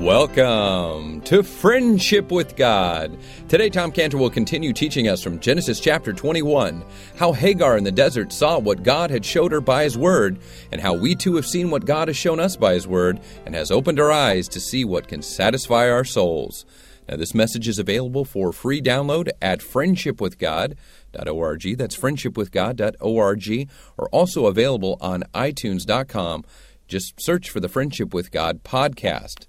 Welcome to Friendship with God. Today, Tom Cantor will continue teaching us from Genesis chapter 21 how Hagar in the desert saw what God had showed her by His Word, and how we too have seen what God has shown us by His Word and has opened our eyes to see what can satisfy our souls. Now, this message is available for free download at friendshipwithgod.org. That's friendshipwithgod.org, or also available on iTunes.com. Just search for the Friendship with God podcast.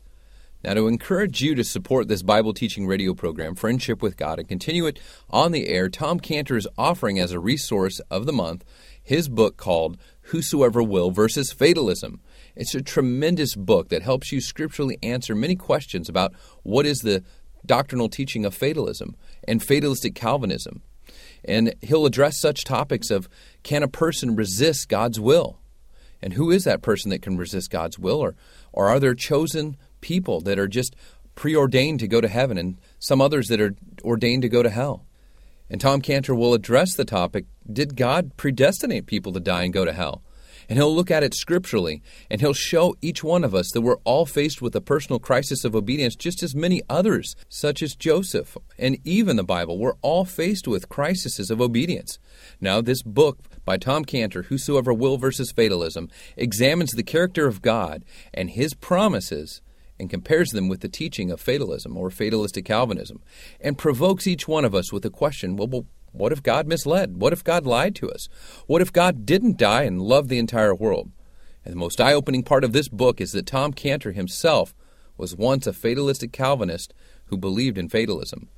Now, to encourage you to support this Bible teaching radio program, Friendship with God, and continue it on the air, Tom Cantor is offering as a resource of the month his book called Whosoever Will versus Fatalism. It's a tremendous book that helps you scripturally answer many questions about what is the doctrinal teaching of fatalism and fatalistic Calvinism. And he'll address such topics of can a person resist God's will? And who is that person that can resist God's will? Or, or are there chosen people that are just preordained to go to heaven and some others that are ordained to go to hell. And Tom Cantor will address the topic Did God predestinate people to die and go to hell? And he'll look at it scripturally, and he'll show each one of us that we're all faced with a personal crisis of obedience, just as many others, such as Joseph and even the Bible. We're all faced with crises of obedience. Now, this book by Tom Cantor, Whosoever Will versus Fatalism, examines the character of God and his promises and compares them with the teaching of fatalism or fatalistic Calvinism, and provokes each one of us with a question well, well, what if God misled? What if God lied to us? What if God didn't die and love the entire world? And the most eye opening part of this book is that Tom Cantor himself was once a fatalistic Calvinist who believed in fatalism.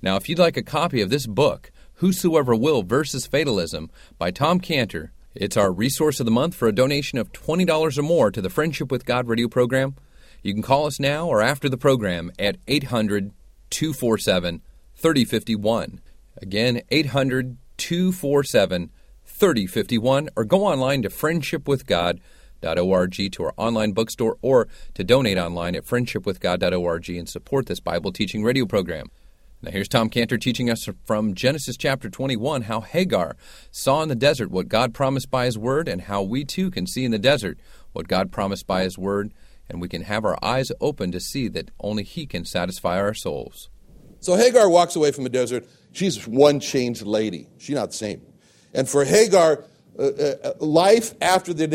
Now, if you'd like a copy of this book, Whosoever Will versus Fatalism by Tom Cantor, it's our resource of the month for a donation of $20 or more to the Friendship with God radio program. You can call us now or after the program at 800 247 3051. Again, 800 247 3051, or go online to friendshipwithgod.org to our online bookstore or to donate online at friendshipwithgod.org and support this Bible teaching radio program. Now, here's Tom Cantor teaching us from Genesis chapter 21 how Hagar saw in the desert what God promised by His Word, and how we too can see in the desert what God promised by His Word and we can have our eyes open to see that only He can satisfy our souls. So Hagar walks away from the desert. She's one changed lady. She's not the same. And for Hagar, uh, uh, life after the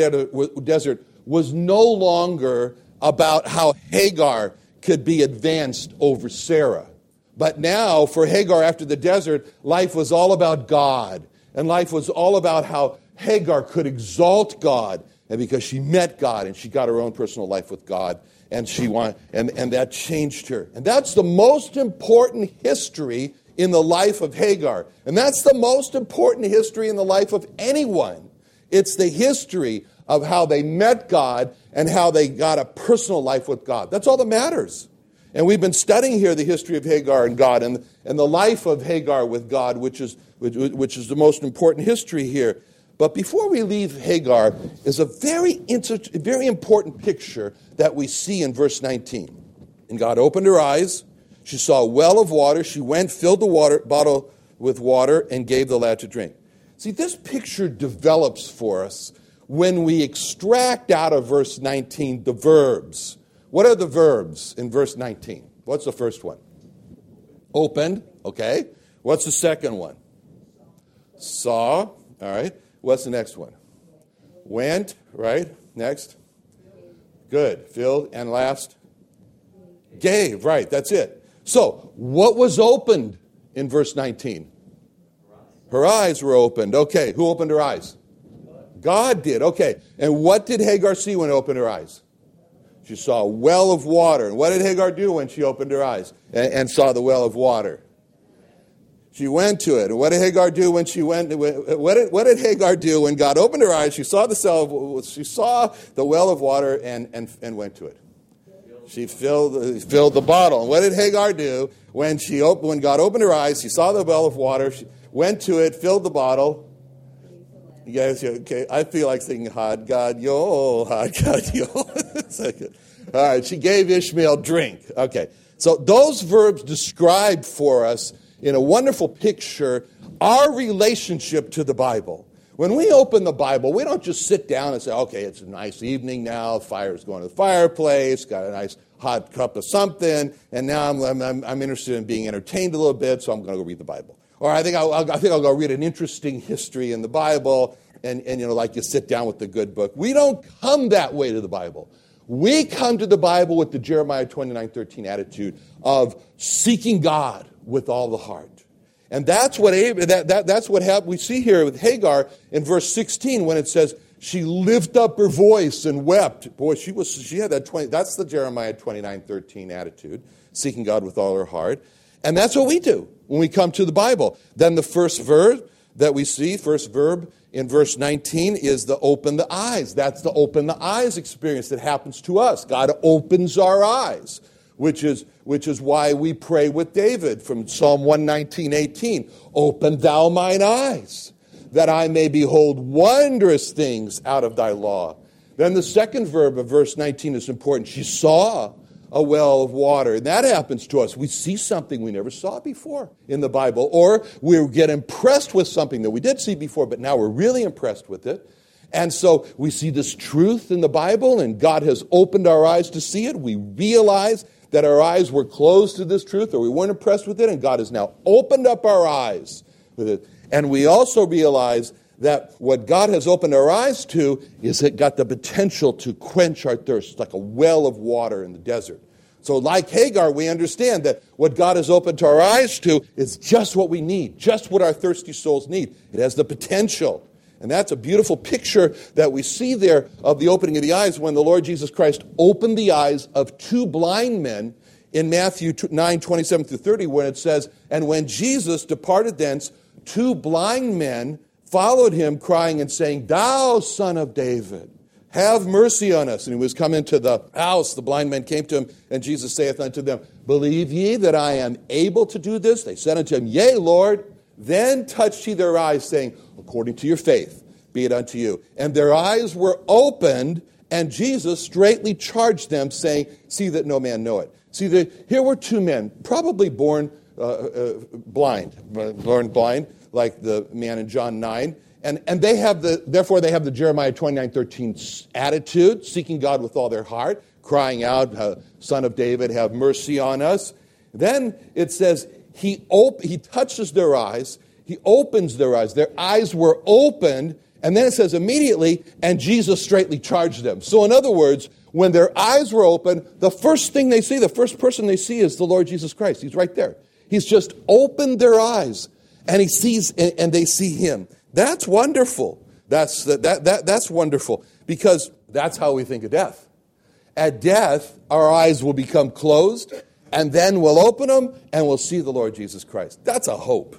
desert was no longer about how Hagar could be advanced over Sarah. But now, for Hagar after the desert, life was all about God. And life was all about how Hagar could exalt God and because she met God and she got her own personal life with God and she want, and, and that changed her. And that's the most important history in the life of Hagar. And that's the most important history in the life of anyone. It's the history of how they met God and how they got a personal life with God. That's all that matters. And we've been studying here the history of Hagar and God and, and the life of Hagar with God, which is, which, which is the most important history here. But before we leave Hagar, is a very, inter- very important picture that we see in verse 19. And God opened her eyes. She saw a well of water. She went, filled the water bottle with water, and gave the lad to drink. See, this picture develops for us when we extract out of verse 19 the verbs. What are the verbs in verse 19? What's the first one? Opened, okay. What's the second one? Saw, all right. What's the next one? Went, right? Next. Good. Filled. And last? Gave, right. That's it. So, what was opened in verse 19? Her eyes were opened. Okay. Who opened her eyes? God did. Okay. And what did Hagar see when opened her eyes? She saw a well of water. And what did Hagar do when she opened her eyes and, and saw the well of water? She went to it. What did Hagar do when she went? What did, what did Hagar do when God opened her eyes? She saw the cell, she saw the well of water and, and, and went to it. She filled, filled the bottle. What did Hagar do when, she op- when God opened her eyes? She saw the well of water, she went to it, filled the bottle. Guys, okay? I feel like singing "Hot God Yo, Hot God Yo." All right, she gave Ishmael drink. Okay, so those verbs describe for us in a wonderful picture our relationship to the Bible. When we open the Bible, we don't just sit down and say, okay, it's a nice evening now, fire's going to the fireplace, got a nice hot cup of something, and now I'm, I'm, I'm interested in being entertained a little bit, so I'm going to go read the Bible. Or I think I'll, I think I'll go read an interesting history in the Bible, and, and you know, like you sit down with the good book. We don't come that way to the Bible. We come to the Bible with the Jeremiah 29 13 attitude of seeking God with all the heart. And that's what, that, that, that's what we see here with Hagar in verse 16 when it says, she lifted up her voice and wept. Boy, she, was, she had that 20, that's the Jeremiah 29 13 attitude, seeking God with all her heart. And that's what we do when we come to the Bible. Then the first verb that we see, first verb in verse 19, is the open the eyes. That's the open the eyes experience that happens to us. God opens our eyes which is, which is why we pray with David from Psalm 119, 18. Open thou mine eyes, that I may behold wondrous things out of thy law. Then the second verb of verse 19 is important. She saw a well of water. And that happens to us. We see something we never saw before in the Bible, or we get impressed with something that we did see before, but now we're really impressed with it. And so we see this truth in the Bible, and God has opened our eyes to see it. We realize that our eyes were closed to this truth or we weren't impressed with it, and God has now opened up our eyes with it. And we also realize that what God has opened our eyes to is it got the potential to quench our thirst, like a well of water in the desert. So, like Hagar, we understand that what God has opened our eyes to is just what we need, just what our thirsty souls need. It has the potential and that's a beautiful picture that we see there of the opening of the eyes when the Lord Jesus Christ opened the eyes of two blind men in Matthew 9 27 through 30, when it says, And when Jesus departed thence, two blind men followed him, crying and saying, Thou son of David, have mercy on us. And he was come into the house. The blind men came to him, and Jesus saith unto them, Believe ye that I am able to do this? They said unto him, Yea, Lord. Then touched he their eyes, saying, According to your faith, be it unto you. And their eyes were opened, and Jesus straightly charged them, saying, See that no man know it. See, the, here were two men, probably born uh, uh, blind, born blind, like the man in John 9. And, and they have the, therefore, they have the Jeremiah 29 13 attitude, seeking God with all their heart, crying out, uh, Son of David, have mercy on us. Then it says, he, op- he touches their eyes, he opens their eyes. Their eyes were opened, and then it says immediately, and Jesus straightly charged them. So, in other words, when their eyes were open, the first thing they see, the first person they see is the Lord Jesus Christ. He's right there. He's just opened their eyes, and he sees, and they see him. That's wonderful. That's, that, that, that's wonderful because that's how we think of death. At death, our eyes will become closed and then we'll open them and we'll see the Lord Jesus Christ. That's a hope.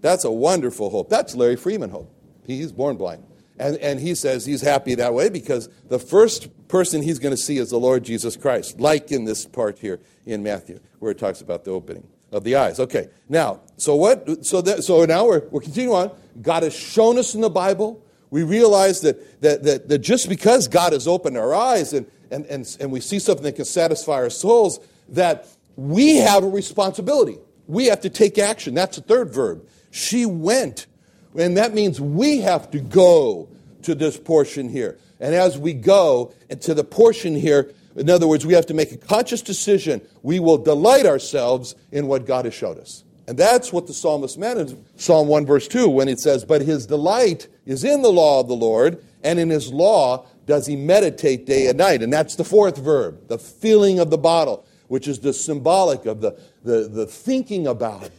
That's a wonderful hope. That's Larry Freeman hope. He's born blind. And, and he says he's happy that way because the first person he's going to see is the Lord Jesus Christ, like in this part here in Matthew, where it talks about the opening of the eyes. Okay, now, so what? So, that, so now we're, we're continuing on. God has shown us in the Bible. We realize that, that, that, that just because God has opened our eyes and, and, and, and we see something that can satisfy our souls, that we have a responsibility. We have to take action. That's the third verb. She went. And that means we have to go to this portion here. And as we go to the portion here, in other words, we have to make a conscious decision. We will delight ourselves in what God has showed us. And that's what the psalmist meant in Psalm 1, verse 2, when it says, But his delight is in the law of the Lord, and in his law does he meditate day and night. And that's the fourth verb, the filling of the bottle which is the symbolic of the, the, the thinking about it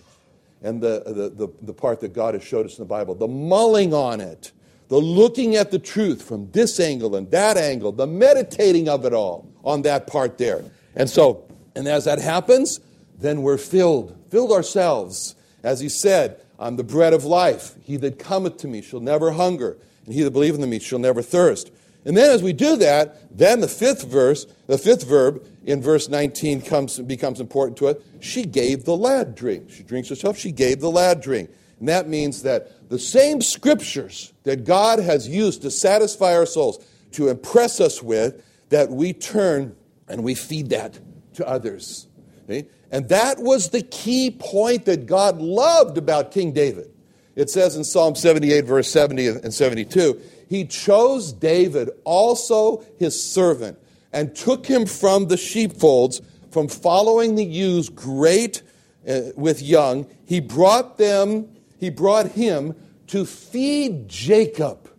and the, the, the, the part that God has showed us in the Bible, the mulling on it, the looking at the truth from this angle and that angle, the meditating of it all on that part there. And so, and as that happens, then we're filled, filled ourselves. As he said, I'm the bread of life. He that cometh to me shall never hunger, and he that believeth in me shall never thirst. And then as we do that, then the fifth verse, the fifth verb in verse 19 comes, becomes important to it. She gave the lad drink. She drinks herself, she gave the lad drink. And that means that the same scriptures that God has used to satisfy our souls, to impress us with, that we turn and we feed that to others. Okay? And that was the key point that God loved about King David. It says in Psalm 78, verse 70 and 72, He chose David, also his servant, and took him from the sheepfolds, from following the ewes great uh, with young. He brought them, he brought him to feed Jacob,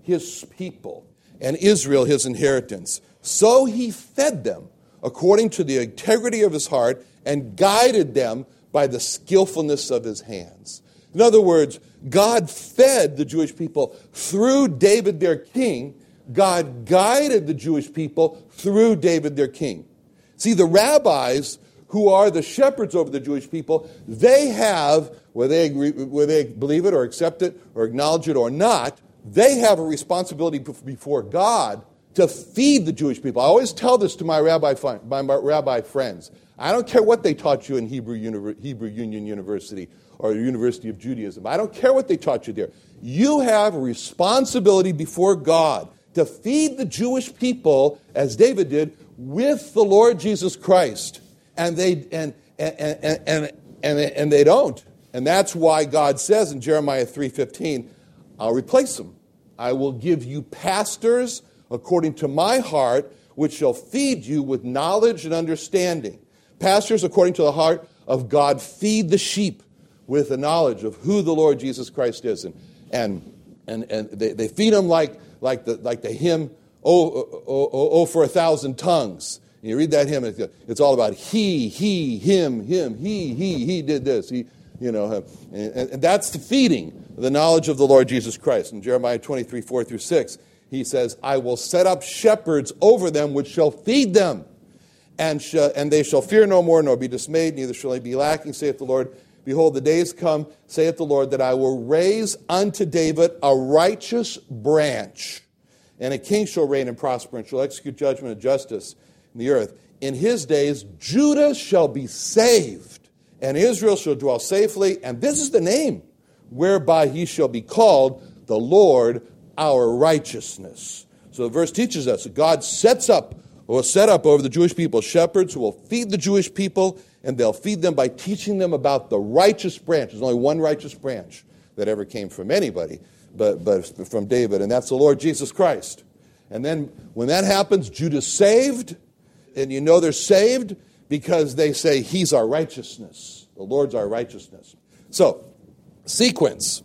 his people, and Israel, his inheritance. So he fed them according to the integrity of his heart and guided them by the skillfulness of his hands. In other words, God fed the Jewish people through David their king. God guided the Jewish people through David their king. See, the rabbis who are the shepherds over the Jewish people, they have, whether they, agree, whether they believe it or accept it or acknowledge it or not, they have a responsibility before God to feed the Jewish people. I always tell this to my rabbi, my rabbi friends. I don't care what they taught you in Hebrew, Hebrew Union University or University of Judaism. I don't care what they taught you there. You have a responsibility before God to feed the Jewish people, as David did, with the Lord Jesus Christ. And they, and, and, and, and, and, they don't. And that's why God says in Jeremiah 3.15, I'll replace them. I will give you pastors according to my heart, which shall feed you with knowledge and understanding. Pastors, according to the heart of God, feed the sheep with the knowledge of who the Lord Jesus Christ is. And, and, and, and they, they feed them like, like, the, like the hymn, oh, oh, oh, oh, oh for a thousand tongues. And you read that hymn, and it's all about he, he, him, him, he, he, he did this. He, you know, and, and that's the feeding, the knowledge of the Lord Jesus Christ. In Jeremiah 23, 4 through 6, he says, I will set up shepherds over them which shall feed them, and, sh- and they shall fear no more, nor be dismayed, neither shall they be lacking, saith the Lord. Behold, the days come, saith the Lord, that I will raise unto David a righteous branch, and a king shall reign and prosper, and shall execute judgment and justice in the earth. In his days, Judah shall be saved, and Israel shall dwell safely, and this is the name whereby he shall be called the Lord our righteousness. So the verse teaches us that God sets up or set up over the Jewish people shepherds who will feed the Jewish people, and they'll feed them by teaching them about the righteous branch. There's only one righteous branch that ever came from anybody, but, but from David, and that's the Lord Jesus Christ. And then when that happens, Judah's saved, and you know they're saved because they say, He's our righteousness. The Lord's our righteousness. So, sequence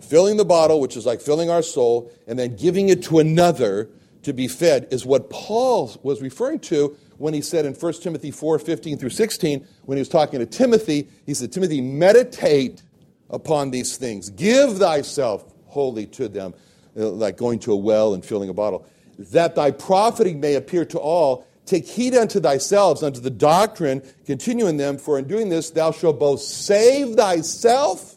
filling the bottle, which is like filling our soul, and then giving it to another to be fed, is what Paul was referring to when he said in 1 Timothy 4 15 through 16, when he was talking to Timothy, he said, Timothy, meditate upon these things, give thyself wholly to them, uh, like going to a well and filling a bottle, that thy profiting may appear to all. Take heed unto thyself, unto the doctrine, continue in them, for in doing this thou shalt both save thyself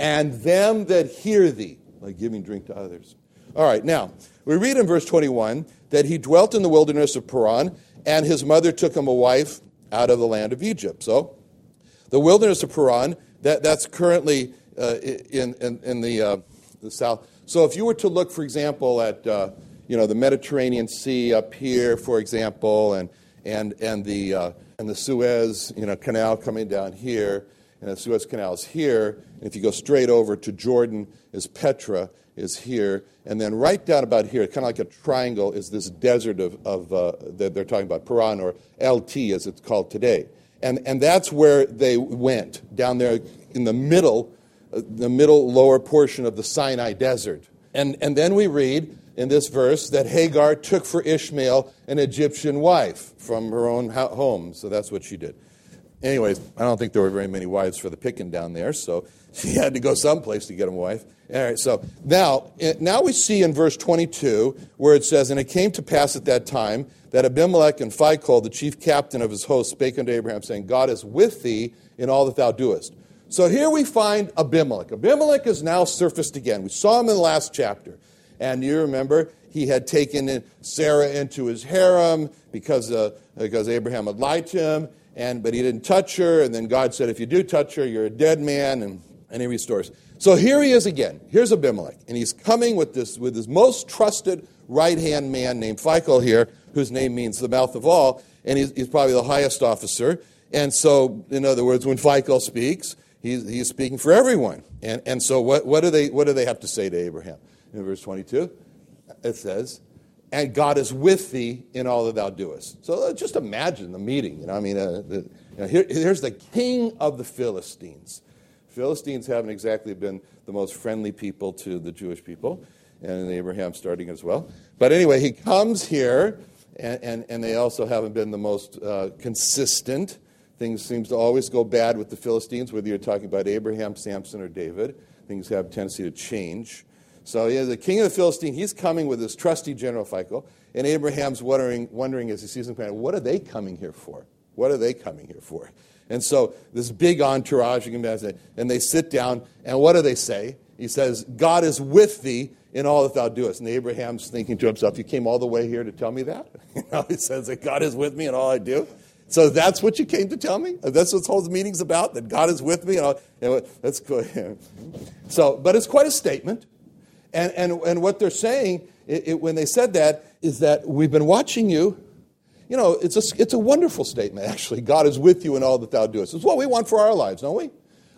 and them that hear thee, like giving drink to others. All right, now, we read in verse 21 that he dwelt in the wilderness of Paran, and his mother took him a wife out of the land of Egypt. So, the wilderness of Paran, that, that's currently uh, in, in, in the, uh, the south. So, if you were to look, for example, at uh, you know, the Mediterranean Sea up here, for example, and, and, and, the, uh, and the Suez you know, Canal coming down here, and the Suez Canal is here. And if you go straight over to Jordan, is Petra is here, and then right down about here, kind of like a triangle, is this desert of, of uh, that they're talking about, Paran or LT as it's called today. And, and that's where they went, down there in the middle, uh, the middle lower portion of the Sinai desert. And, and then we read in this verse that Hagar took for Ishmael an Egyptian wife from her own home. So that's what she did. Anyways, I don't think there were very many wives for the picking down there, so she had to go someplace to get a wife. All right, so now, eh, now we see in verse 22 where it says, And it came to pass at that time that Abimelech and Phicol, the chief captain of his host, spake unto Abraham, saying, God is with thee in all that thou doest. So here we find Abimelech. Abimelech is now surfaced again. We saw him in the last chapter. And you remember, he had taken Sarah into his harem because, uh, because Abraham had lied to him and but he didn't touch her. And then God said, if you do touch her, you're a dead man, and, and he restores. So here he is again. Here's Abimelech, and he's coming with this with his most trusted right hand man named Phicol here, whose name means the mouth of all, and he's, he's probably the highest officer. And so, in other words, when Phicol speaks, he's, he's speaking for everyone. And, and so, what, what, do they, what do they have to say to Abraham? In verse 22, it says, And God is with thee in all that thou doest. So, uh, just imagine the meeting. You know, I mean, uh, the, you know, here, here's the king of the Philistines. Philistines haven't exactly been the most friendly people to the Jewish people, and Abraham starting as well. But anyway, he comes here, and, and, and they also haven't been the most uh, consistent. Things seem to always go bad with the Philistines, whether you're talking about Abraham, Samson, or David. Things have a tendency to change. So yeah, the king of the Philistines, he's coming with his trusty general Phicol, and Abraham's wondering, wondering as he sees them what are they coming here for? What are they coming here for? And so this big entourage, and they sit down, and what do they say? He says, God is with thee in all that thou doest. And Abraham's thinking to himself, You came all the way here to tell me that? You know, he says that God is with me in all I do. So that's what you came to tell me? That's what this whole meeting's about, that God is with me? And all, you that's good. So, but it's quite a statement. And, and, and what they're saying it, it, when they said that is that we've been watching you you know, it's a, it's a wonderful statement, actually. God is with you in all that thou doest. It's what we want for our lives, don't we?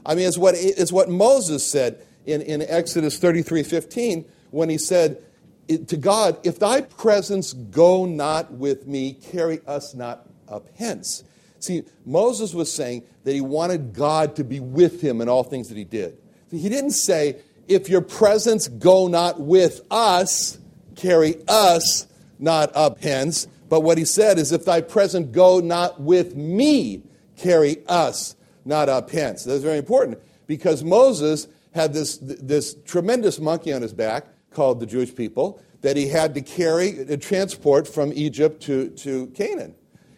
I mean, it's what, it's what Moses said in, in Exodus 33 15 when he said to God, If thy presence go not with me, carry us not up hence. See, Moses was saying that he wanted God to be with him in all things that he did. He didn't say, If your presence go not with us, carry us not up hence. But what he said is, If thy presence go not with me, carry us not up hence. That's very important because Moses had this, this tremendous monkey on his back called the Jewish people that he had to carry transport from Egypt to, to Canaan.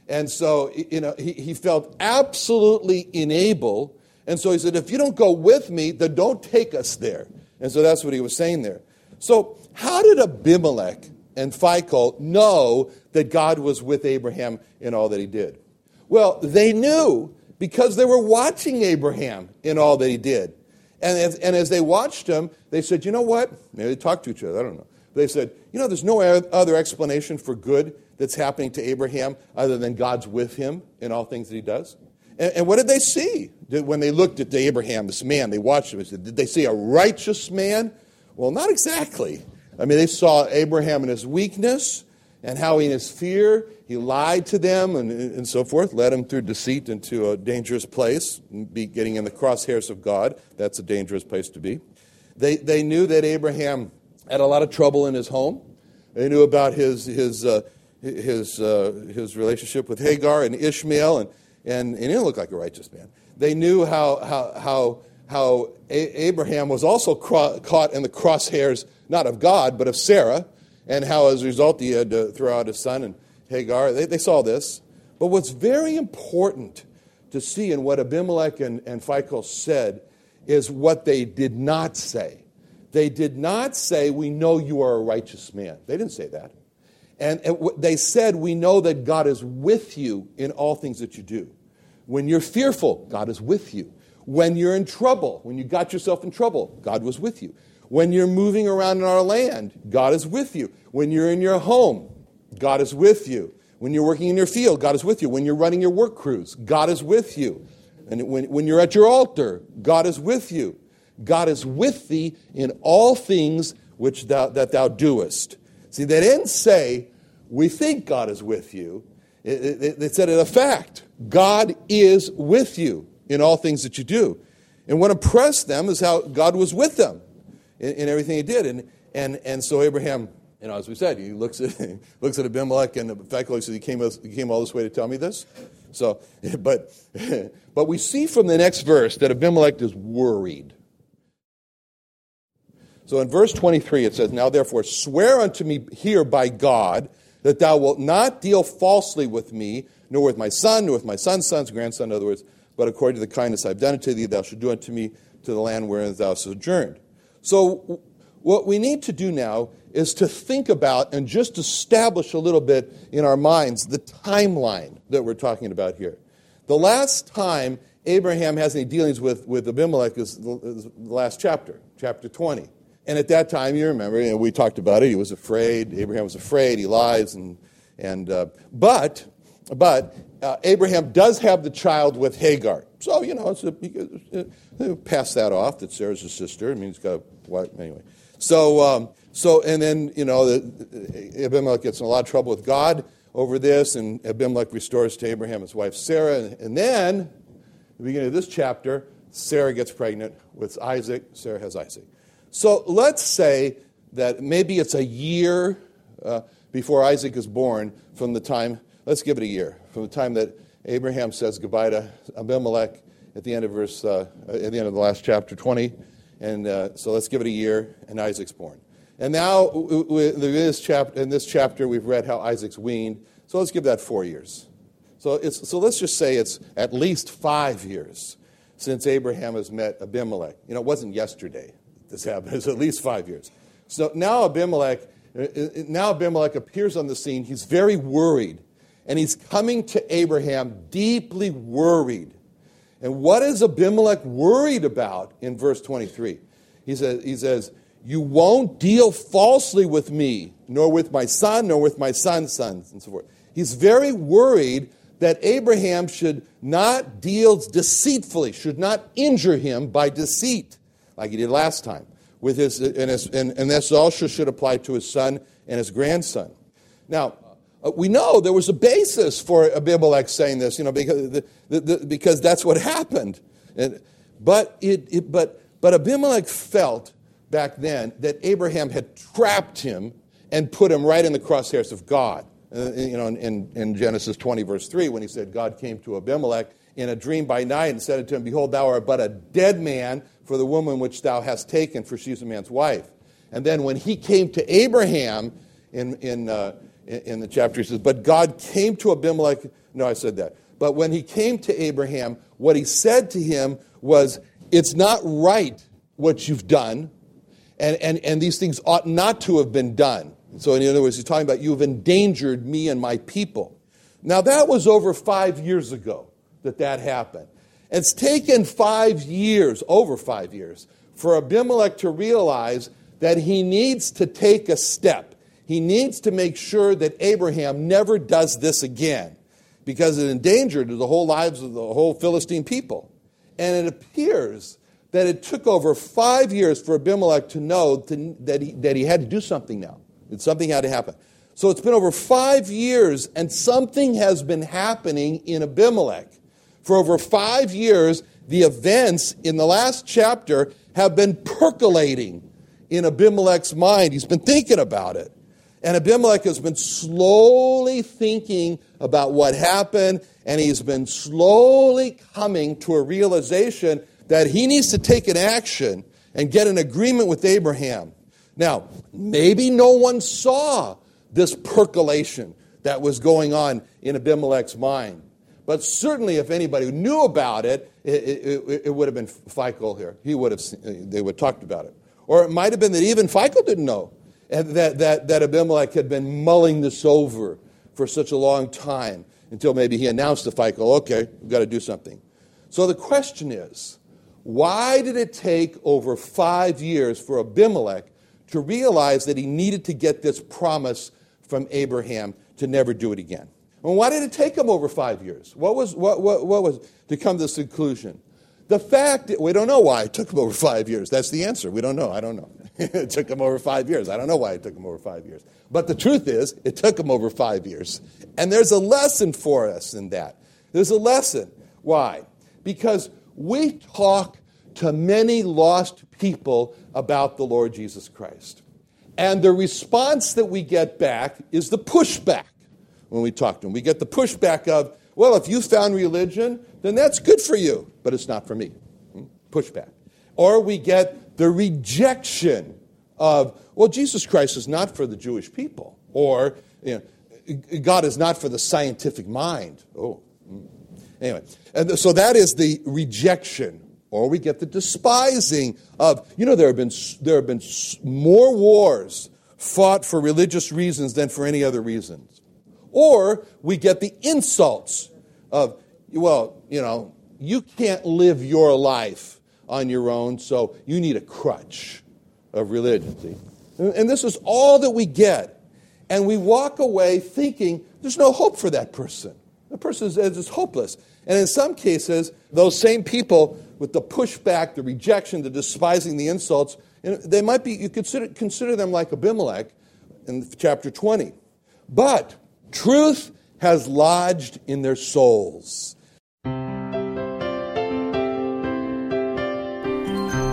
And so, you know, he, he felt absolutely unable. And so he said, if you don't go with me, then don't take us there. And so that's what he was saying there. So, how did Abimelech and Phicol know that God was with Abraham in all that he did? Well, they knew because they were watching Abraham in all that he did. And as, and as they watched him, they said, you know what? Maybe they talked to each other, I don't know. They said, you know, there's no other explanation for good that's happening to Abraham other than God's with him in all things that he does. And, and what did they see when they looked at Abraham, this man? They watched him. They Said, did they see a righteous man? Well, not exactly. I mean, they saw Abraham in his weakness and how in his fear he lied to them and, and so forth, led them through deceit into a dangerous place, be getting in the crosshairs of God. That's a dangerous place to be. They, they knew that Abraham had a lot of trouble in his home. They knew about his, his, uh, his, uh, his relationship with Hagar and Ishmael, and, and, and he didn't look like a righteous man. They knew how, how, how, how a- Abraham was also cro- caught in the crosshairs, not of God, but of Sarah, and how as a result he had to throw out his son and Hagar. They, they saw this. But what's very important to see in what Abimelech and, and Phicol said is what they did not say. They did not say, We know you are a righteous man. They didn't say that. And, they said, We know that God is with you in all things that you do. When you're fearful, God is with you. When you're in trouble, when you got yourself in trouble, God was with you. When you're moving around in our land, God is with you. When you're in your home, God is with you. When you're working in your field, God is with you. When you're running your work crews, God is with you. And when, when you're at your altar, God is with you. God is with thee in all things which thou, that thou doest. See, they didn't say, we think God is with you. They said it a fact. God is with you in all things that you do. And what impressed them is how God was with them in, in everything he did. And, and, and so Abraham, you know, as we said, he looks at, he looks at Abimelech and the fact says, he came, he came all this way to tell me this. So, but, but we see from the next verse that Abimelech is worried. So in verse 23, it says, Now therefore swear unto me here by God that thou wilt not deal falsely with me, nor with my son, nor with my son's son's grandson, in other words, but according to the kindness I've done unto thee, thou shalt do unto me to the land wherein thou sojourned. So what we need to do now is to think about and just establish a little bit in our minds the timeline that we're talking about here. The last time Abraham has any dealings with, with Abimelech is the, is the last chapter, chapter 20. And at that time, you remember, you know, we talked about it. He was afraid. Abraham was afraid. He lies. And, and, uh, but but uh, Abraham does have the child with Hagar. So, you know, it's a, uh, pass that off that Sarah's his sister. I mean, he's got a wife Anyway. So, um, so and then, you know, the, Abimelech gets in a lot of trouble with God over this, and Abimelech restores to Abraham his wife Sarah. And then, at the beginning of this chapter, Sarah gets pregnant with Isaac. Sarah has Isaac. So let's say that maybe it's a year uh, before Isaac is born from the time, let's give it a year, from the time that Abraham says goodbye to Abimelech at the end of verse, uh, at the end of the last chapter 20. And uh, so let's give it a year, and Isaac's born. And now, in this, chapter, in this chapter, we've read how Isaac's weaned. So let's give that four years. So, it's, so let's just say it's at least five years since Abraham has met Abimelech. You know, it wasn't yesterday this happened. It's at least five years. So now Abimelech, uh, uh, now Abimelech appears on the scene. He's very worried. And he's coming to Abraham deeply worried. And what is Abimelech worried about in verse 23? He says, he says, You won't deal falsely with me, nor with my son, nor with my son's sons, and so forth. He's very worried that Abraham should not deal deceitfully, should not injure him by deceit, like he did last time. With his, and, his, and, and this also should apply to his son and his grandson. Now, uh, we know there was a basis for Abimelech saying this, you know, because, the, the, the, because that's what happened. And, but, it, it, but, but Abimelech felt back then that Abraham had trapped him and put him right in the crosshairs of God. Uh, you know, in, in Genesis 20, verse 3, when he said, God came to Abimelech in a dream by night and said unto him, Behold, thou art but a dead man for the woman which thou hast taken, for she is a man's wife. And then when he came to Abraham in, in, uh, in the chapter, he says, But God came to Abimelech. No, I said that. But when he came to Abraham, what he said to him was, It's not right what you've done, and, and, and these things ought not to have been done. So, in other words, he's talking about, You've endangered me and my people. Now, that was over five years ago that that happened. It's taken five years, over five years, for Abimelech to realize that he needs to take a step. He needs to make sure that Abraham never does this again because it endangered the whole lives of the whole Philistine people. And it appears that it took over five years for Abimelech to know to, that, he, that he had to do something now, that something had to happen. So it's been over five years, and something has been happening in Abimelech. For over five years, the events in the last chapter have been percolating in Abimelech's mind. He's been thinking about it. And Abimelech has been slowly thinking about what happened, and he's been slowly coming to a realization that he needs to take an action and get an agreement with Abraham. Now, maybe no one saw this percolation that was going on in Abimelech's mind. But certainly, if anybody knew about it, it, it, it would have been Phicol here. He would have, they would have talked about it. Or it might have been that even Phicol didn't know eh, that, that, that Abimelech had been mulling this over for such a long time until maybe he announced to Phicol, okay, we've got to do something. So the question is, why did it take over five years for Abimelech to realize that he needed to get this promise from Abraham to never do it again? Well, why did it take him over five years? What was, what, what, what was to come to this conclusion? The fact that we don't know why it took him over five years. That's the answer. We don't know. I don't know. it took him over five years. I don't know why it took him over five years. But the truth is, it took him over five years. And there's a lesson for us in that. There's a lesson. Why? Because we talk to many lost people about the Lord Jesus Christ. And the response that we get back is the pushback when we talk to them. We get the pushback of, well, if you found religion, then that's good for you, but it's not for me. Hmm? Pushback. Or we get the rejection of, well, Jesus Christ is not for the Jewish people. Or, you know, God is not for the scientific mind. Oh. Hmm. Anyway, and so that is the rejection. Or we get the despising of, you know, there have been, there have been more wars fought for religious reasons than for any other reasons. Or we get the insults of, well, you know, you can't live your life on your own, so you need a crutch of religion. See? And this is all that we get. And we walk away thinking there's no hope for that person. The person is, is hopeless. And in some cases, those same people with the pushback, the rejection, the despising, the insults, they might be, you consider, consider them like Abimelech in chapter 20. But truth has lodged in their souls.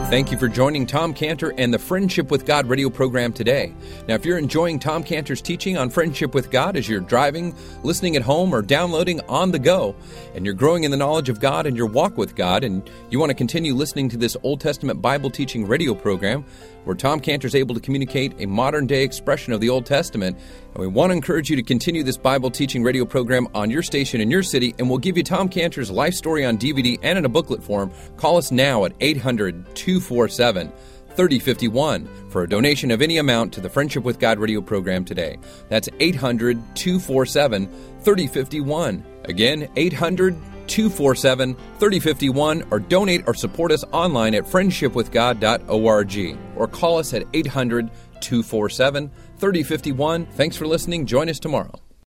Thank you for joining Tom Cantor and the Friendship with God radio program today. Now, if you're enjoying Tom Cantor's teaching on friendship with God as you're driving, listening at home, or downloading on the go, and you're growing in the knowledge of God and your walk with God, and you want to continue listening to this Old Testament Bible teaching radio program, where Tom Cantor is able to communicate a modern day expression of the Old Testament. And we want to encourage you to continue this Bible teaching radio program on your station in your city, and we'll give you Tom Cantor's life story on DVD and in a booklet form. Call us now at 800 247 3051 for a donation of any amount to the Friendship with God radio program today. That's 800 247 3051. Again, 800 247 3051 or donate or support us online at friendshipwithgod.org or call us at 800 247 3051. Thanks for listening. Join us tomorrow.